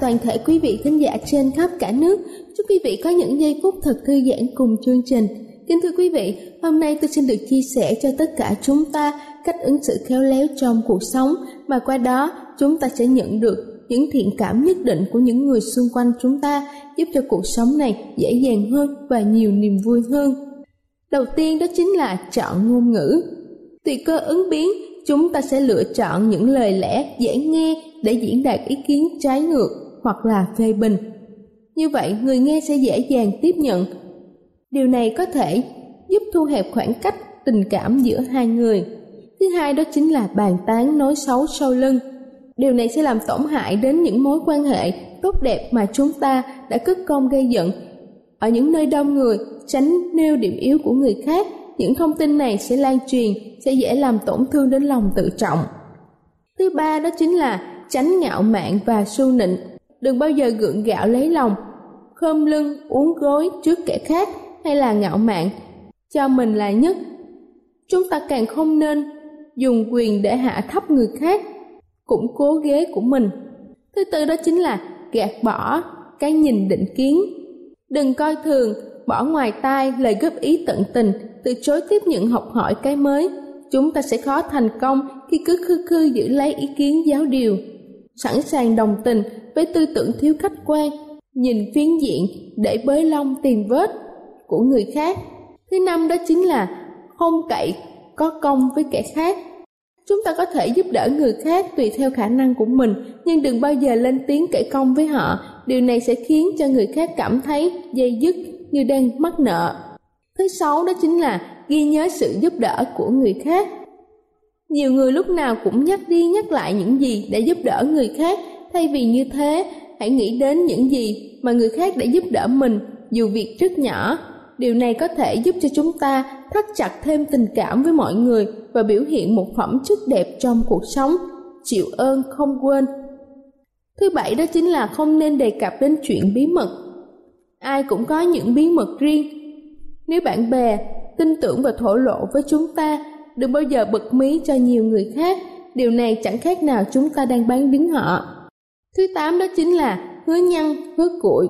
Toàn thể quý vị khán giả trên khắp cả nước. Chúc quý vị có những giây phút thật thư giãn cùng chương trình. Kính thưa quý vị, hôm nay tôi xin được chia sẻ cho tất cả chúng ta cách ứng xử khéo léo trong cuộc sống mà qua đó chúng ta sẽ nhận được những thiện cảm nhất định của những người xung quanh chúng ta giúp cho cuộc sống này dễ dàng hơn và nhiều niềm vui hơn. Đầu tiên đó chính là chọn ngôn ngữ. Tùy cơ ứng biến, chúng ta sẽ lựa chọn những lời lẽ dễ nghe để diễn đạt ý kiến trái ngược hoặc là phê bình. Như vậy, người nghe sẽ dễ dàng tiếp nhận. Điều này có thể giúp thu hẹp khoảng cách tình cảm giữa hai người. Thứ hai đó chính là bàn tán nói xấu sau lưng. Điều này sẽ làm tổn hại đến những mối quan hệ tốt đẹp mà chúng ta đã cất công gây dựng. Ở những nơi đông người, tránh nêu điểm yếu của người khác, những thông tin này sẽ lan truyền, sẽ dễ làm tổn thương đến lòng tự trọng. Thứ ba đó chính là tránh ngạo mạn và su nịnh. Đừng bao giờ gượng gạo lấy lòng, khom lưng, uống gối trước kẻ khác hay là ngạo mạn, cho mình là nhất. Chúng ta càng không nên dùng quyền để hạ thấp người khác, củng cố ghế của mình. Thứ tư đó chính là gạt bỏ cái nhìn định kiến. Đừng coi thường, bỏ ngoài tai lời góp ý tận tình, từ chối tiếp nhận học hỏi cái mới. Chúng ta sẽ khó thành công khi cứ khư khư giữ lấy ý kiến giáo điều. Sẵn sàng đồng tình với tư tưởng thiếu khách quan, nhìn phiến diện để bới lông tiền vết của người khác. Thứ năm đó chính là không cậy có công với kẻ khác. Chúng ta có thể giúp đỡ người khác tùy theo khả năng của mình, nhưng đừng bao giờ lên tiếng kể công với họ. Điều này sẽ khiến cho người khác cảm thấy dây dứt như đang mắc nợ. Thứ sáu đó chính là ghi nhớ sự giúp đỡ của người khác. Nhiều người lúc nào cũng nhắc đi nhắc lại những gì để giúp đỡ người khác, thay vì như thế, hãy nghĩ đến những gì mà người khác đã giúp đỡ mình, dù việc rất nhỏ. Điều này có thể giúp cho chúng ta thắt chặt thêm tình cảm với mọi người và biểu hiện một phẩm chất đẹp trong cuộc sống, chịu ơn không quên. Thứ bảy đó chính là không nên đề cập đến chuyện bí mật. Ai cũng có những bí mật riêng. Nếu bạn bè tin tưởng và thổ lộ với chúng ta, đừng bao giờ bật mí cho nhiều người khác. Điều này chẳng khác nào chúng ta đang bán đứng họ. Thứ tám đó chính là hứa nhăn, hứa cuội.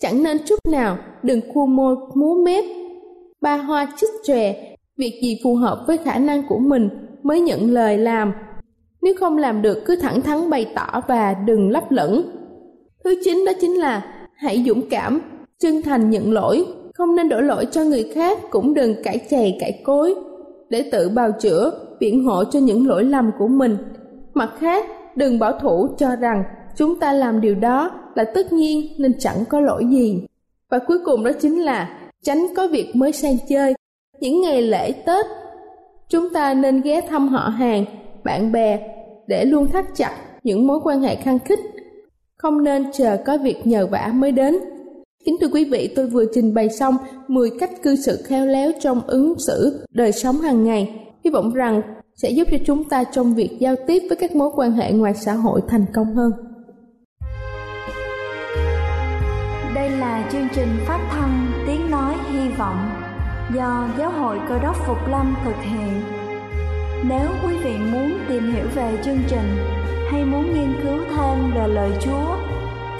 Chẳng nên chút nào đừng khua môi múa mép, ba hoa chích chòe, việc gì phù hợp với khả năng của mình mới nhận lời làm. Nếu không làm được cứ thẳng thắn bày tỏ và đừng lấp lửng. Thứ chín đó chính là hãy dũng cảm, chân thành nhận lỗi, không nên đổ lỗi cho người khác cũng đừng cãi chày cãi cối để tự bào chữa, biện hộ cho những lỗi lầm của mình. Mặt khác, đừng bảo thủ cho rằng chúng ta làm điều đó là tất nhiên nên chẳng có lỗi gì. Và cuối cùng đó chính là tránh có việc mới sang chơi. Những ngày lễ Tết, chúng ta nên ghé thăm họ hàng, bạn bè để luôn thắt chặt những mối quan hệ khăng khít. Không nên chờ có việc nhờ vả mới đến. Kính thưa quý vị, tôi vừa trình bày xong 10 cách cư xử khéo léo trong ứng xử đời sống hàng ngày. Hy vọng rằng sẽ giúp cho chúng ta trong việc giao tiếp với các mối quan hệ ngoài xã hội thành công hơn. Đây là chương trình phát thanh Tiếng Nói Hy Vọng do Giáo hội Cơ đốc Phục Lâm thực hiện. Nếu quý vị muốn tìm hiểu về chương trình hay muốn nghiên cứu thêm về lời Chúa,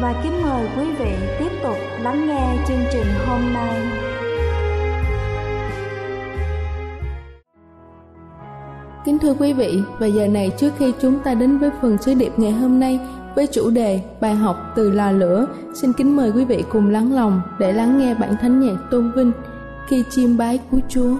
và kính mời quý vị tiếp tục lắng nghe chương trình hôm nay. Kính thưa quý vị, và giờ này trước khi chúng ta đến với phần sứ điệp ngày hôm nay với chủ đề bài học từ lò lửa, xin kính mời quý vị cùng lắng lòng để lắng nghe bản thánh nhạc tôn vinh khi chiêm bái của Chúa.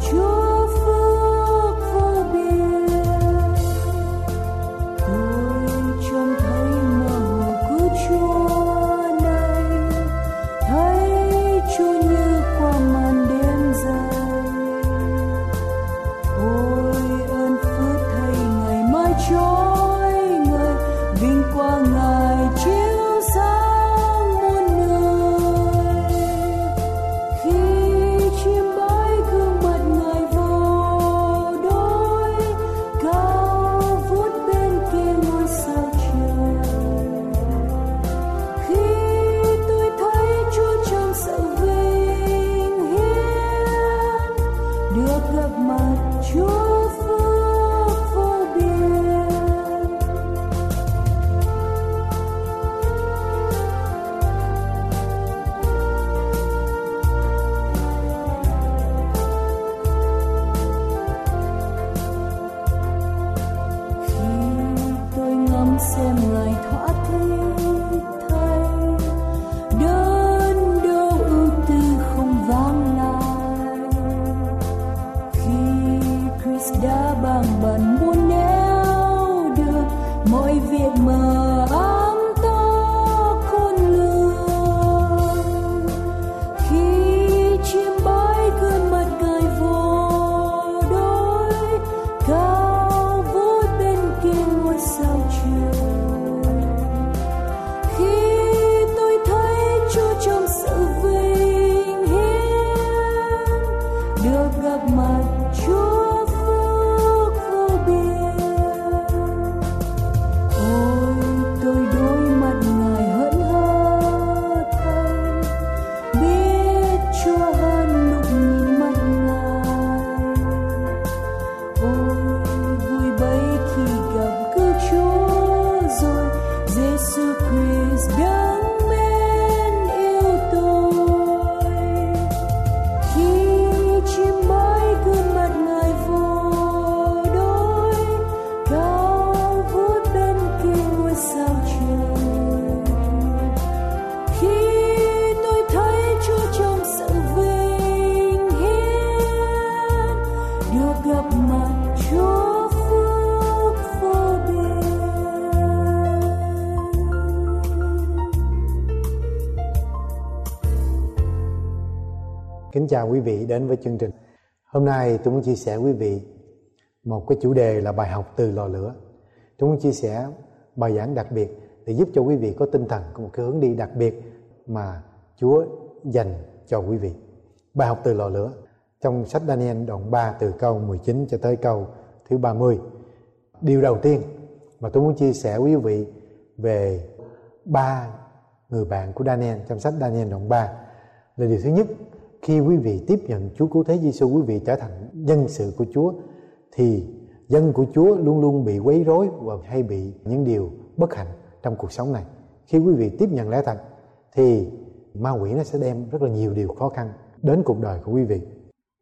就 Kính chào quý vị đến với chương trình. Hôm nay tôi muốn chia sẻ quý vị một cái chủ đề là bài học từ lò lửa. Tôi muốn chia sẻ bài giảng đặc biệt để giúp cho quý vị có tinh thần, có một cái hướng đi đặc biệt mà Chúa dành cho quý vị. Bài học từ lò lửa trong sách Daniel đoạn 3 từ câu 19 cho tới câu thứ 30. Điều đầu tiên mà tôi muốn chia sẻ quý vị về ba người bạn của Daniel trong sách Daniel đoạn 3 là điều thứ nhất khi quý vị tiếp nhận Chúa cứu thế Giêsu quý vị trở thành dân sự của Chúa, thì dân của Chúa luôn luôn bị quấy rối và hay bị những điều bất hạnh trong cuộc sống này. Khi quý vị tiếp nhận lẽ thật, thì ma quỷ nó sẽ đem rất là nhiều điều khó khăn đến cuộc đời của quý vị.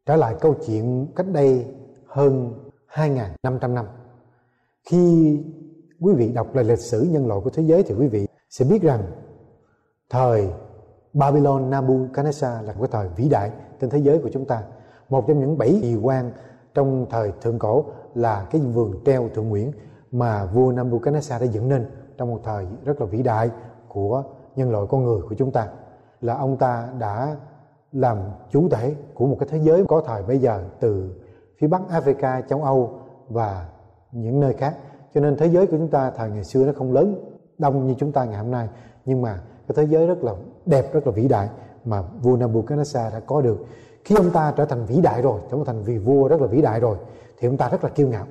Trở lại câu chuyện cách đây hơn 2.500 năm. Khi quý vị đọc lại lịch sử nhân loại của thế giới, thì quý vị sẽ biết rằng thời Babylon Nabucodonosor là một cái thời vĩ đại trên thế giới của chúng ta. Một trong những bảy kỳ quan trong thời thượng cổ là cái vườn treo thượng nguyễn mà vua Nabucodonosor đã dựng nên trong một thời rất là vĩ đại của nhân loại con người của chúng ta là ông ta đã làm chủ thể của một cái thế giới có thời bây giờ từ phía bắc Africa, châu Âu và những nơi khác. Cho nên thế giới của chúng ta thời ngày xưa nó không lớn đông như chúng ta ngày hôm nay, nhưng mà cái thế giới rất là đẹp, rất là vĩ đại mà vua Nabucodonosor đã có được. Khi ông ta trở thành vĩ đại rồi, trở thành vị vua rất là vĩ đại rồi, thì ông ta rất là kiêu ngạo.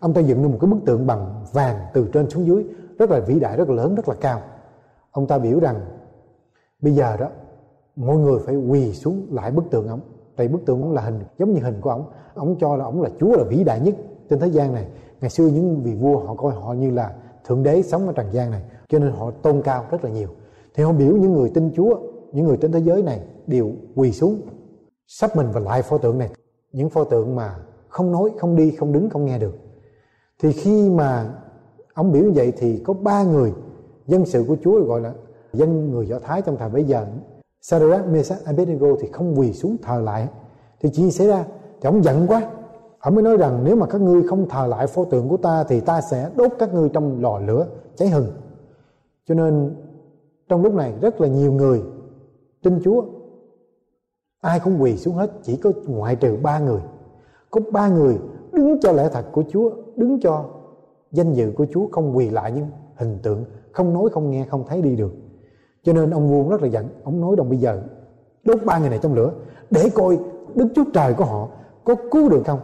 Ông ta dựng nên một cái bức tượng bằng vàng từ trên xuống dưới, rất là vĩ đại, rất là lớn, rất là cao. Ông ta biểu rằng bây giờ đó mọi người phải quỳ xuống lại bức tượng ông tại bức tượng ông là hình giống như hình của ông ông cho là ông là chúa là vĩ đại nhất trên thế gian này ngày xưa những vị vua họ coi họ như là thượng đế sống ở trần gian này cho nên họ tôn cao rất là nhiều thì họ biểu những người tin chúa những người trên thế giới này đều quỳ xuống sắp mình vào lại pho tượng này. Những pho tượng mà không nói không đi không đứng không nghe được. Thì khi mà ông biểu như vậy thì có ba người dân sự của chúa gọi là dân người do thái trong thời bấy giờ. Sadrach, Mesach, Abednego thì không quỳ xuống thờ lại. Thì chuyện xảy ra thì ông giận quá. Ông mới nói rằng nếu mà các ngươi không thờ lại pho tượng của ta thì ta sẽ đốt các ngươi trong lò lửa cháy hừng. Cho nên trong lúc này rất là nhiều người tin Chúa. Ai cũng quỳ xuống hết, chỉ có ngoại trừ ba người. Có ba người đứng cho lẽ thật của Chúa, đứng cho danh dự của Chúa, không quỳ lại những hình tượng, không nói, không nghe, không thấy đi được. Cho nên ông vua rất là giận. Ông nói đồng bây giờ, đốt ba người này trong lửa, để coi đức chúa trời của họ có cứu được không.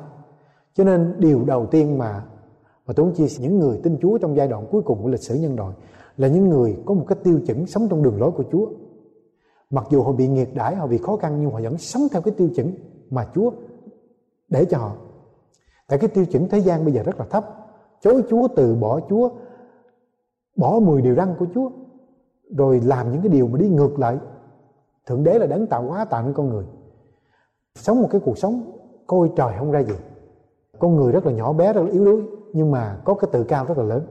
Cho nên điều đầu tiên mà mà tôi muốn chia sẻ, những người tin Chúa trong giai đoạn cuối cùng của lịch sử nhân loại là những người có một cái tiêu chuẩn sống trong đường lối của Chúa. Mặc dù họ bị nghiệt đãi, họ bị khó khăn nhưng họ vẫn sống theo cái tiêu chuẩn mà Chúa để cho họ. Tại cái tiêu chuẩn thế gian bây giờ rất là thấp. Chối Chúa, từ bỏ Chúa, bỏ 10 điều răn của Chúa rồi làm những cái điều mà đi ngược lại thượng đế là đấng tạo hóa tạo nên con người sống một cái cuộc sống coi trời không ra gì con người rất là nhỏ bé rất là yếu đuối nhưng mà có cái tự cao rất là lớn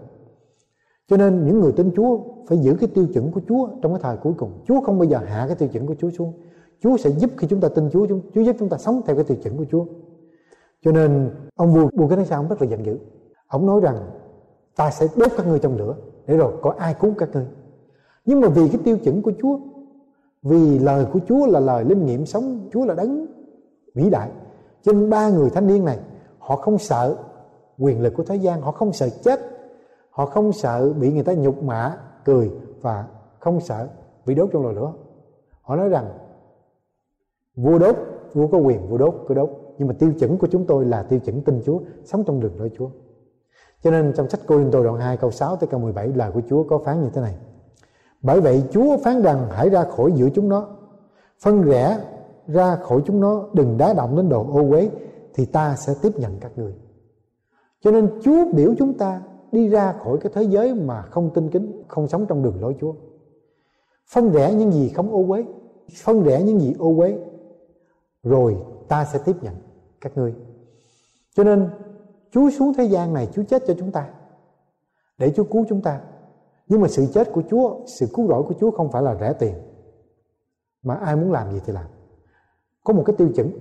cho nên những người tin Chúa phải giữ cái tiêu chuẩn của Chúa trong cái thời cuối cùng. Chúa không bao giờ hạ cái tiêu chuẩn của Chúa xuống. Chúa sẽ giúp khi chúng ta tin Chúa Chúa giúp chúng ta sống theo cái tiêu chuẩn của Chúa. Cho nên, ông vua vua cái nói sao ông rất là giận dữ. Ông nói rằng, ta sẽ đốt các ngươi trong lửa, để rồi có ai cứu các ngươi. Nhưng mà vì cái tiêu chuẩn của Chúa, vì lời của Chúa là lời linh nghiệm sống, Chúa là đấng vĩ đại. Cho nên ba người thanh niên này, họ không sợ quyền lực của thế gian, họ không sợ chết họ không sợ bị người ta nhục mạ cười và không sợ bị đốt trong lò lửa. Họ nói rằng, vua đốt, vua có quyền, vua đốt, cứ đốt. Nhưng mà tiêu chuẩn của chúng tôi là tiêu chuẩn tin Chúa, sống trong đường lối Chúa. Cho nên trong sách Cô Linh Tô đoạn 2 câu 6 tới câu 17 lời của Chúa có phán như thế này. Bởi vậy Chúa phán rằng hãy ra khỏi giữa chúng nó, Phân rẽ ra khỏi chúng nó, Đừng đá động đến đồ ô uế, Thì ta sẽ tiếp nhận các người Cho nên Chúa biểu chúng ta Đi ra khỏi cái thế giới mà không tin kính, Không sống trong đường lối Chúa. Phân rẽ những gì không ô uế, Phân rẽ những gì ô uế, Rồi ta sẽ tiếp nhận các ngươi. Cho nên, Chúa xuống thế gian này, Chúa chết cho chúng ta, Để Chúa cứu chúng ta. Nhưng mà sự chết của Chúa, sự cứu rỗi của Chúa không phải là rẻ tiền, mà ai muốn làm gì thì làm. Có một cái tiêu chuẩn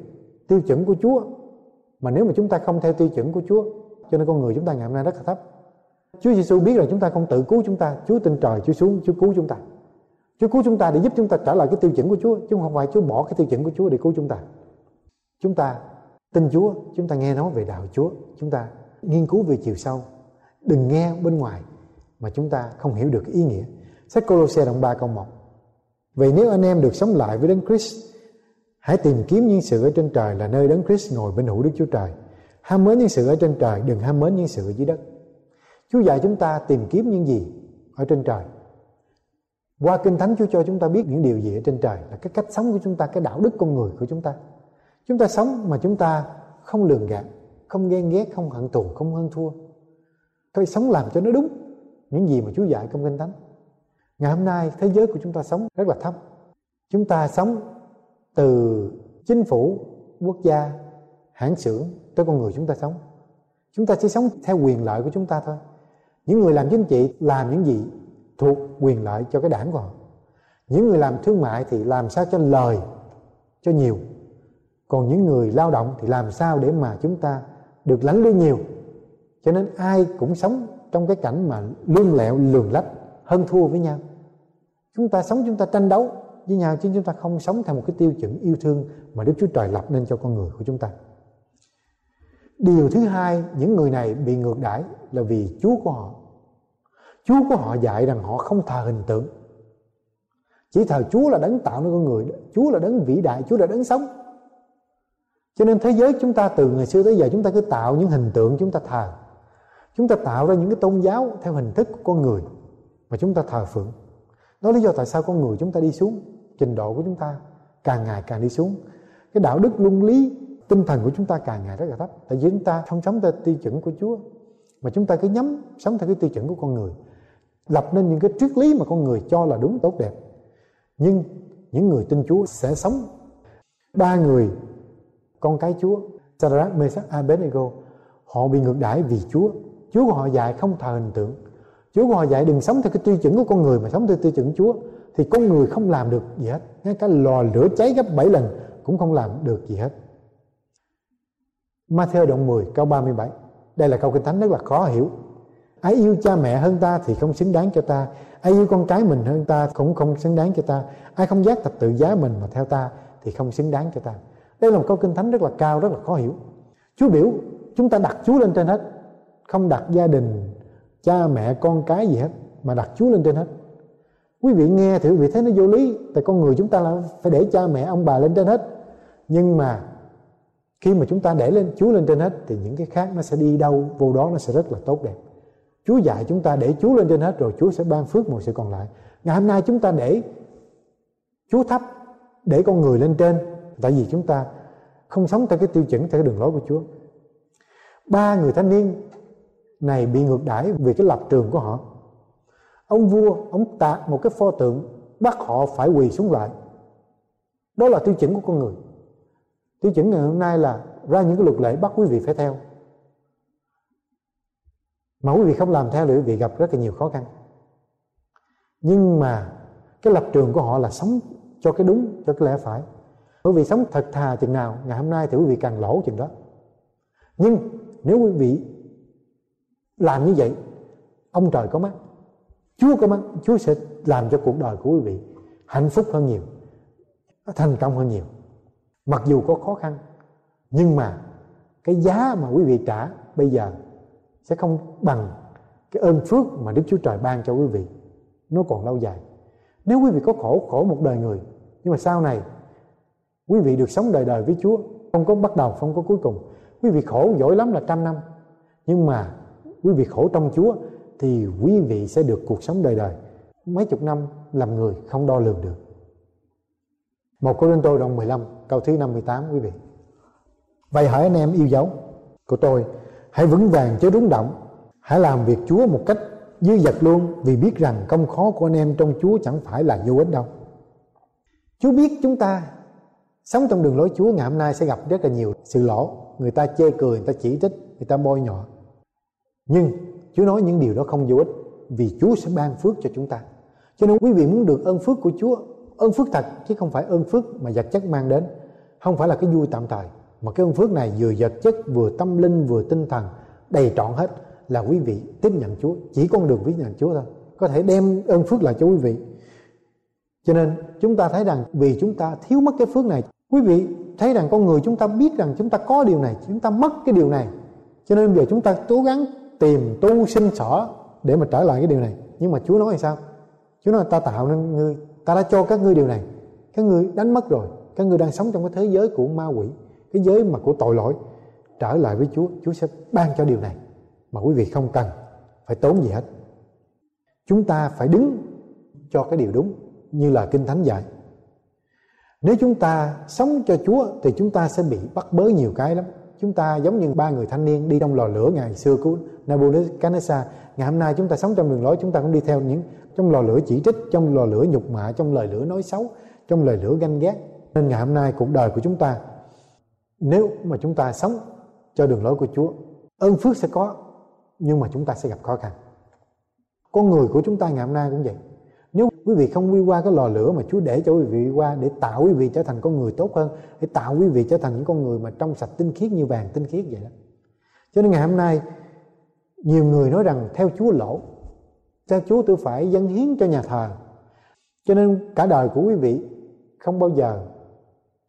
tiêu chuẩn của Chúa, mà nếu mà chúng ta không theo tiêu chuẩn của Chúa, cho nên con người chúng ta ngày hôm nay rất là thấp. Chúa Giêsu biết là chúng ta không tự cứu chúng ta, Chúa tin trời, Chúa xuống, Chúa cứu chúng ta. Chúa cứu chúng ta để giúp chúng ta trả lại cái tiêu chuẩn của Chúa, chứ không phải Chúa bỏ cái tiêu chuẩn của Chúa để cứu chúng ta. Chúng ta tin Chúa, chúng ta nghe nói về đạo Chúa, chúng ta nghiên cứu về chiều sâu. Đừng nghe bên ngoài mà chúng ta không hiểu được ý nghĩa. Sách Colosse đoạn 3 câu 1 vậy nếu anh em được sống lại với đấng Christ, hãy tìm kiếm những sự ở trên trời là nơi đấng Christ ngồi bên hữu Đức Chúa Trời. Ham mến những sự ở trên trời, đừng ham mến những sự ở dưới đất. Chúa dạy chúng ta tìm kiếm những gì ở trên trời. Qua kinh thánh, Chúa cho chúng ta biết những điều gì ở trên trời là cái cách sống của chúng ta, cái đạo đức con người của chúng ta. Chúng ta sống mà chúng ta không lường gạt, không ghen ghét, không hận thù, không hơn thua. Thôi sống làm cho nó đúng những gì mà Chúa dạy trong kinh thánh. Ngày hôm nay, thế giới của chúng ta sống rất là thấp. Chúng ta sống từ chính phủ, quốc gia, hãng xưởng tới con người chúng ta sống. Chúng ta chỉ sống theo quyền lợi của chúng ta thôi những người làm chính trị làm những gì thuộc quyền lợi cho cái đảng của họ. Những người làm thương mại thì làm sao cho lời cho nhiều. Còn những người lao động thì làm sao để mà chúng ta được lãnh lương nhiều. Cho nên ai cũng sống trong cái cảnh mà lương lẹo, lường lách, hơn thua với nhau. Chúng ta sống, chúng ta tranh đấu với nhau chứ chúng ta không sống theo một cái tiêu chuẩn yêu thương mà Đức Chúa Trời lập nên cho con người của chúng ta điều thứ hai, những người này bị ngược đãi là vì Chúa của họ. Chúa của họ dạy rằng họ không thờ hình tượng. Chỉ thờ Chúa là đấng tạo nên con người, Chúa là đấng vĩ đại, Chúa là đấng sống. Cho nên thế giới chúng ta từ ngày xưa tới giờ chúng ta cứ tạo những hình tượng chúng ta thờ. Chúng ta tạo ra những cái tôn giáo theo hình thức của con người mà chúng ta thờ phượng. Đó là lý do tại sao con người chúng ta đi xuống, trình độ của chúng ta càng ngày càng đi xuống. Cái đạo đức luân lý tinh thần của chúng ta càng ngày rất là thấp. Tại vì chúng ta không sống theo tiêu chuẩn của Chúa mà chúng ta cứ nhắm sống theo cái tiêu chuẩn của con người. Lập nên những cái triết lý mà con người cho là đúng tốt đẹp. Nhưng những người tin Chúa sẽ sống. Ba người con cái Chúa Sadrach, Mesach, Abednego họ bị ngược đãi vì Chúa. Chúa của họ dạy không thờ hình tượng. Chúa của họ dạy đừng sống theo cái tiêu chuẩn của con người mà sống theo tiêu chuẩn Chúa. Thì con người không làm được gì hết. Ngay cả lò lửa cháy gấp 7 lần cũng không làm được gì hết. Matthew đoạn 10 câu 37 đây là câu kinh thánh rất là khó hiểu. Ai yêu cha mẹ hơn ta thì không xứng đáng cho ta. Ai yêu con cái mình hơn ta cũng không xứng đáng cho ta. Ai không giác thật tự giá mình mà theo ta thì không xứng đáng cho ta. Đây là một câu kinh thánh rất là cao, rất là khó hiểu. Chúa biểu, chúng ta đặt Chúa lên trên hết. Không đặt gia đình, cha mẹ, con cái gì hết, mà đặt Chúa lên trên hết. Quý vị nghe thì quý vị thấy nó vô lý, tại con người chúng ta là phải để cha mẹ, ông bà lên trên hết. Nhưng mà khi mà chúng ta để lên, Chúa lên trên hết, thì những cái khác nó sẽ đi đâu, vô đó nó sẽ rất là tốt đẹp. Chúa dạy chúng ta để Chúa lên trên hết, rồi Chúa sẽ ban phước mọi sự còn lại. Ngày hôm nay chúng ta để Chúa thấp để con người lên trên, tại vì chúng ta không sống theo cái tiêu chuẩn, theo cái đường lối của Chúa. Ba người thanh niên này bị ngược đãi vì cái lập trường của họ. Ông vua, ông tạc một cái pho tượng, bắt họ phải quỳ xuống lại. Đó là tiêu chuẩn của con người tiêu chuẩn ngày hôm nay là ra những cái luật lệ bắt quý vị phải theo. Mà quý vị không làm theo thì quý vị gặp rất là nhiều khó khăn. Nhưng mà cái lập trường của họ là sống cho cái đúng, cho cái lẽ phải. Bởi vì sống thật thà chừng nào, ngày hôm nay thì quý vị càng lỗ chừng đó. Nhưng nếu quý vị làm như vậy, ông trời có mắt, Chúa có mắt, Chúa sẽ làm cho cuộc đời của quý vị hạnh phúc hơn nhiều, thành công hơn nhiều mặc dù có khó khăn, nhưng mà cái giá mà quý vị trả bây giờ sẽ không bằng cái ơn phước mà Đức Chúa Trời ban cho quý vị. Nó còn lâu dài. Nếu quý vị có khổ khổ một đời người, nhưng mà sau này quý vị được sống đời đời với Chúa, không có bắt đầu, không có cuối cùng, quý vị khổ giỏi lắm là trăm năm. Nhưng mà quý vị khổ trong Chúa thì quý vị sẽ được cuộc sống đời đời mấy chục năm làm người không đo lường được một Cô Linh Tô đoạn 15 câu thứ 58 quý vị. Vậy hỏi anh em yêu dấu của tôi, hãy vững vàng chứ rúng động. Hãy làm việc Chúa một cách dư dật luôn, vì biết rằng công khó của anh em trong Chúa chẳng phải là vô ích đâu. Chúa biết chúng ta sống trong đường lối Chúa, ngày hôm nay sẽ gặp rất là nhiều sự lỗ. Người ta chê cười, người ta chỉ trích, người ta bôi nhọ. Nhưng Chúa nói những điều đó không vô ích, vì Chúa sẽ ban phước cho chúng ta. Cho nên quý vị muốn được ơn phước của Chúa ơn phước thật, chứ không phải ơn phước mà vật chất mang đến. Không phải là cái vui tạm thời, mà cái ơn phước này vừa vật chất, vừa tâm linh, vừa tinh thần, đầy trọn hết là quý vị tiếp nhận Chúa. Chỉ con đường tiếp nhận Chúa thôi. Có thể đem ơn phước lại cho quý vị. Cho nên, chúng ta thấy rằng vì chúng ta thiếu mất cái phước này, quý vị thấy rằng con người chúng ta biết rằng chúng ta có điều này, chúng ta mất cái điều này. Cho nên bây giờ chúng ta cố gắng tìm tu sinh sở để mà trở lại cái điều này. Nhưng mà Chúa nói là sao? Chúa nói, ta tạo nên ngươi ta đã cho các ngươi điều này. Các ngươi đánh mất rồi. Các ngươi đang sống trong cái thế giới của ma quỷ, cái giới mà của tội lỗi. Trở lại với Chúa. Chúa sẽ ban cho điều này. Mà quý vị không cần. Phải tốn gì hết. Chúng ta phải đứng cho cái điều đúng, như là kinh thánh dạy. Nếu chúng ta sống cho Chúa, thì chúng ta sẽ bị bắt bớ nhiều cái lắm. Chúng ta giống như ba người thanh niên đi trong lò lửa ngày xưa của Nebuchadnezzar ngày hôm nay chúng ta sống trong đường lối, chúng ta cũng đi theo những trong lò lửa chỉ trích, trong lò lửa nhục mạ, trong lời lửa nói xấu, trong lời lửa ganh ghét. Nên ngày hôm nay cuộc đời của chúng ta, nếu mà chúng ta sống cho đường lối của Chúa, ơn phước sẽ có, nhưng mà chúng ta sẽ gặp khó khăn. Con người của chúng ta ngày hôm nay cũng vậy. Nếu quý vị không đi qua cái lò lửa mà Chúa để cho quý vị qua để tạo quý vị trở thành con người tốt hơn, để tạo quý vị trở thành những con người mà trong sạch tinh khiết như vàng tinh khiết vậy đó. Cho nên ngày hôm nay nhiều người nói rằng theo Chúa lỗ, theo Chúa tôi phải dâng hiến cho nhà thờ. Cho nên cả đời của quý vị không bao giờ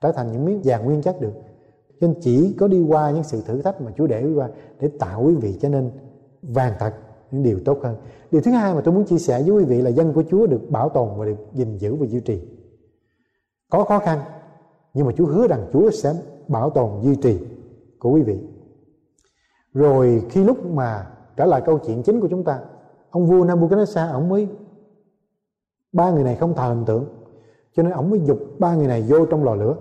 trở thành những miếng vàng nguyên chất được. Cho nên chỉ có đi qua những sự thử thách mà Chúa để qua để tạo quý vị cho nên vàng thật, những điều tốt hơn. Điều thứ hai mà tôi muốn chia sẻ với quý vị là dân của Chúa được bảo tồn và được gìn giữ và duy trì. Có khó khăn, nhưng mà Chúa hứa rằng Chúa sẽ bảo tồn duy trì của quý vị. Rồi khi lúc mà trở lại câu chuyện chính của chúng ta. Ông vua Nebuchadnezzar ông mới, ba người này không thờ hình tượng. Cho nên ông mới dục ba người này vô trong lò lửa.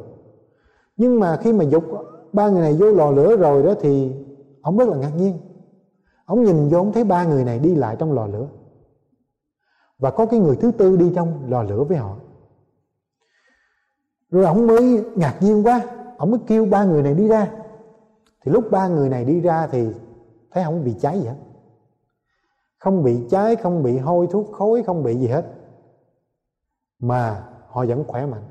Nhưng mà khi mà dục ba người này vô lò lửa rồi đó thì ông rất là ngạc nhiên. Ông nhìn vô, ông thấy ba người này đi lại trong lò lửa. Và có cái người thứ tư đi trong lò lửa với họ. Rồi ông mới ngạc nhiên quá. Ông mới kêu ba người này đi ra. Thì lúc ba người này đi ra thì thấy không bị cháy gì hết. Không bị cháy, không bị hôi thuốc khối không bị gì hết. Mà họ vẫn khỏe mạnh.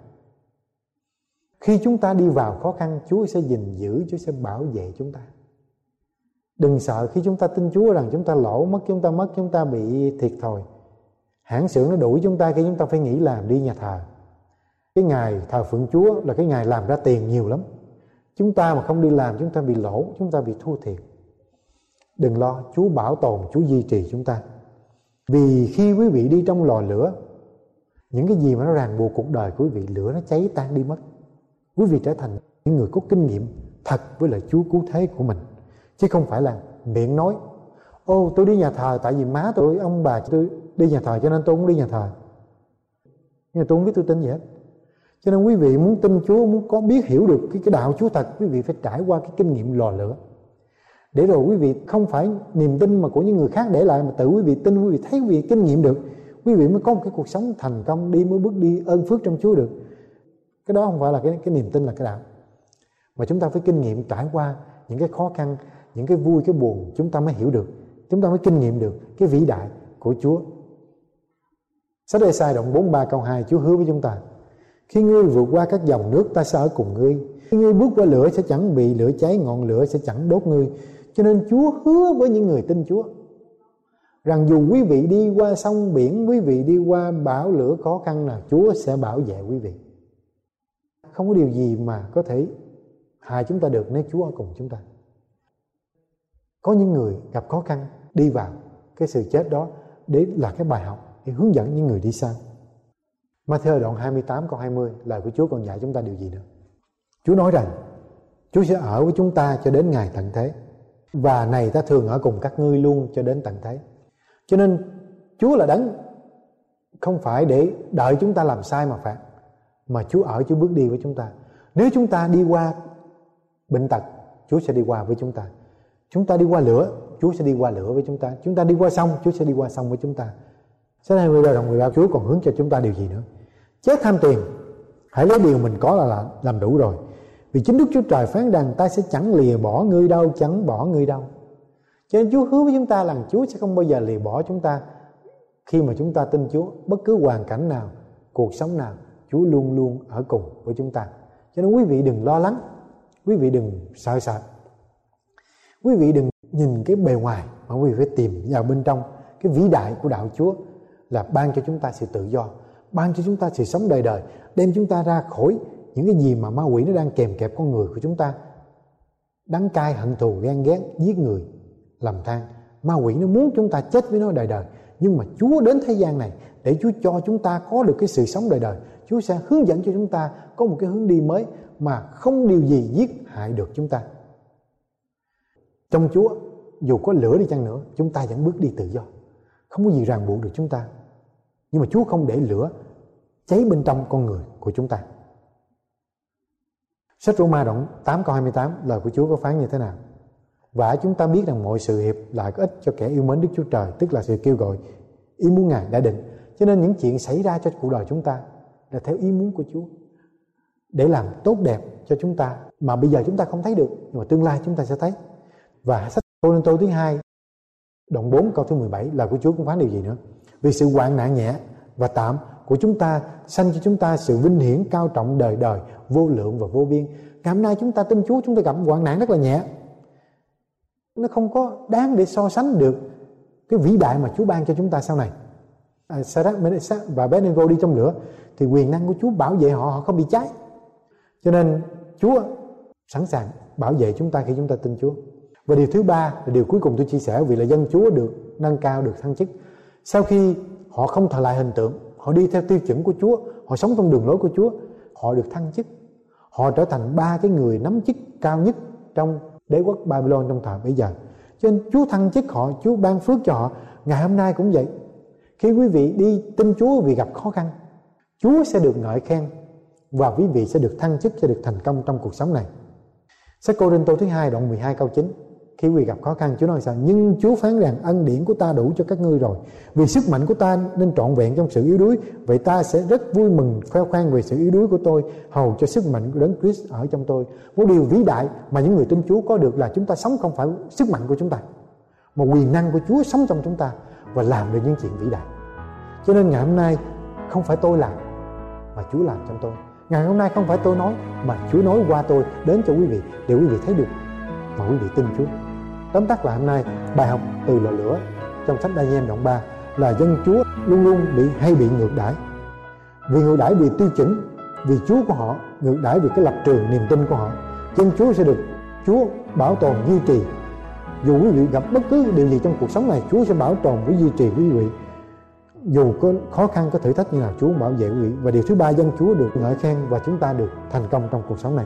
Khi chúng ta đi vào khó khăn, Chúa sẽ gìn giữ, Chúa sẽ bảo vệ chúng ta. Đừng sợ, khi chúng ta tin Chúa rằng chúng ta lỗ mất, chúng ta mất, chúng ta bị thiệt thòi. Hãng xưởng nó đuổi chúng ta khi chúng ta phải nghỉ làm đi nhà thờ. Cái ngày thờ phượng Chúa là cái ngày làm ra tiền nhiều lắm. Chúng ta mà không đi làm, chúng ta bị lỗ, chúng ta bị thua thiệt đừng lo Chúa bảo tồn Chúa duy trì chúng ta. Vì khi quý vị đi trong lò lửa những cái gì mà nó ràng buộc cuộc đời của quý vị lửa nó cháy tan đi mất. Quý vị trở thành những người có kinh nghiệm thật với lời Chúa cứu thế của mình. Chứ không phải là miệng nói ô tôi đi nhà thờ tại vì má tôi ông bà tôi đi nhà thờ cho nên tôi cũng đi nhà thờ. Nhưng mà tôi không biết tôi tin gì hết. Cho nên quý vị muốn tin Chúa muốn có biết hiểu được cái, cái đạo Chúa thật quý vị phải trải qua cái kinh nghiệm lò lửa để rồi quý vị không phải niềm tin mà của những người khác để lại, mà tự quý vị tin, quý vị thấy quý vị kinh nghiệm được, quý vị mới có một cái cuộc sống thành công đi, mới bước đi ơn phước trong Chúa được. Cái đó không phải là cái cái niềm tin là cái đạo. Mà chúng ta phải kinh nghiệm trải qua những cái khó khăn, những cái vui, cái buồn, chúng ta mới hiểu được, chúng ta mới kinh nghiệm được cái vĩ đại của Chúa. Sách đây Sai động 43 câu 2 Chúa hứa với chúng ta, Khi ngươi vượt qua các dòng nước, ta sẽ ở cùng ngươi. Khi ngươi bước qua lửa sẽ chẳng bị lửa cháy, Ngọn lửa sẽ chẳng đốt ngươi. Cho nên Chúa hứa với những người tin Chúa. Rằng dù quý vị đi qua sông biển, Quý vị đi qua bão lửa khó khăn nào, Chúa sẽ bảo vệ quý vị. Không có điều gì mà có thể hại chúng ta được nếu Chúa ở cùng chúng ta. Có những người gặp khó khăn, đi vào cái sự chết đó để là cái bài học để hướng dẫn những người đi sau Matthew đoạn 28 câu 20 lời của Chúa còn dạy chúng ta điều gì nữa? Chúa nói rằng, Chúa sẽ ở với chúng ta cho đến ngày tận thế và này ta thường ở cùng các ngươi luôn cho đến tận thế cho nên Chúa là đấng không phải để đợi chúng ta làm sai mà phạt mà Chúa ở Chúa bước đi với chúng ta nếu chúng ta đi qua bệnh tật Chúa sẽ đi qua với chúng ta Chúng ta đi qua lửa, Chúa sẽ đi qua lửa với chúng ta. Chúng ta đi qua sông, Chúa sẽ đi qua sông với chúng ta. Sách 23 đoạn 13 Chúa còn hướng cho chúng ta điều gì nữa? Chết tham tiền, hãy lấy điều mình có là làm đủ rồi. Vì chính Đức Chúa Trời phán rằng ta sẽ chẳng lìa bỏ ngươi đâu, chẳng bỏ ngươi đâu. Cho nên Chúa hứa với chúng ta rằng Chúa sẽ không bao giờ lìa bỏ chúng ta khi mà chúng ta tin Chúa. Bất cứ hoàn cảnh nào, cuộc sống nào, Chúa luôn luôn ở cùng với chúng ta. Cho nên quý vị đừng lo lắng, quý vị đừng sợ sệt quý vị đừng nhìn cái bề ngoài mà quý vị phải tìm vào bên trong cái vĩ đại của đạo Chúa là ban cho chúng ta sự tự do ban cho chúng ta sự sống đời đời đem chúng ta ra khỏi những cái gì mà ma quỷ nó đang kèm kẹp con người của chúng ta, đắng cay, hận thù, ghen ghét, giết người làm than. Ma quỷ nó muốn chúng ta chết với nó đời đời. Nhưng mà Chúa đến thế gian này để Chúa cho chúng ta có được cái sự sống đời đời. Chúa sẽ hướng dẫn cho chúng ta có một cái hướng đi mới mà không điều gì giết hại được chúng ta. Trong Chúa, dù có lửa đi chăng nữa, chúng ta vẫn bước đi tự do. Không có gì ràng buộc được chúng ta. Nhưng mà Chúa không để lửa cháy bên trong con người của chúng ta. Sách Roma đoạn 8 câu 28 lời của Chúa có phán như thế nào? Và chúng ta biết rằng mọi sự hiệp lại có ích cho kẻ yêu mến Đức Chúa Trời, tức là sự kêu gọi ý muốn Ngài đã định. Cho nên những chuyện xảy ra cho cuộc đời chúng ta là theo ý muốn của Chúa để làm tốt đẹp cho chúng ta mà bây giờ chúng ta không thấy được nhưng mà tương lai chúng ta sẽ thấy. Và sách Cô Tô thứ hai đoạn 4 câu thứ 17 là của Chúa cũng phán điều gì nữa? Vì sự hoạn nạn nhẹ và tạm của chúng ta sanh cho chúng ta sự vinh hiển cao trọng đời đời vô lượng và vô biên. Ngày hôm nay chúng ta tin Chúa chúng ta gặp hoạn nạn rất là nhẹ. Nó không có đáng để so sánh được cái vĩ đại mà Chúa ban cho chúng ta sau này. À, Sadak và bé Nego đi trong lửa thì quyền năng của Chúa bảo vệ họ họ không bị cháy. Cho nên Chúa sẵn sàng bảo vệ chúng ta khi chúng ta tin Chúa. Và điều thứ ba là điều cuối cùng tôi chia sẻ vì là dân Chúa được nâng cao được thăng chức. Sau khi họ không thờ lại hình tượng họ đi theo tiêu chuẩn của Chúa, họ sống trong đường lối của Chúa. Họ được thăng chức. Họ trở thành ba cái người nắm chức cao nhất trong đế quốc Babylon trong thời bây giờ. Cho nên Chúa thăng chức họ, Chúa ban phước cho họ. Ngày hôm nay cũng vậy. Khi quý vị đi tin Chúa vì gặp khó khăn, Chúa sẽ được ngợi khen và quý vị sẽ được thăng chức, sẽ được thành công trong cuộc sống này. Sách Cô Rinh Tô thứ hai đoạn 12 câu 9 khi quỳ gặp khó khăn, Chúa nói sao? Nhưng Chúa phán rằng, ân điển của ta đủ cho các ngươi rồi. Vì sức mạnh của ta nên trọn vẹn trong sự yếu đuối, vậy ta sẽ rất vui mừng khoe khoang về sự yếu đuối của tôi, hầu cho sức mạnh của đấng Christ ở trong tôi. Một điều vĩ đại mà những người tin Chúa có được là chúng ta sống không phải sức mạnh của chúng ta, mà quyền năng của Chúa sống trong chúng ta và làm được những chuyện vĩ đại. Cho nên ngày hôm nay, không phải tôi làm, mà Chúa làm trong tôi. Ngày hôm nay không phải tôi nói, mà Chúa nói qua tôi đến cho quý vị, để quý vị thấy được và quý vị tin Chúa. Tóm tắt lại hôm nay bài học từ lò lửa trong sách Daniel đoạn 3 là dân Chúa luôn luôn bị hay bị ngược đãi. Vì ngược đãi vì tiêu chuẩn, vì Chúa của họ, ngược đãi vì cái lập trường niềm tin của họ. Dân Chúa sẽ được Chúa bảo tồn duy trì. Dù quý vị gặp bất cứ điều gì trong cuộc sống này, Chúa sẽ bảo tồn với duy trì quý vị. Dù có khó khăn, có thử thách như nào, Chúa bảo vệ quý vị. Và điều thứ ba, dân Chúa được ngợi khen và chúng ta được thành công trong cuộc sống này.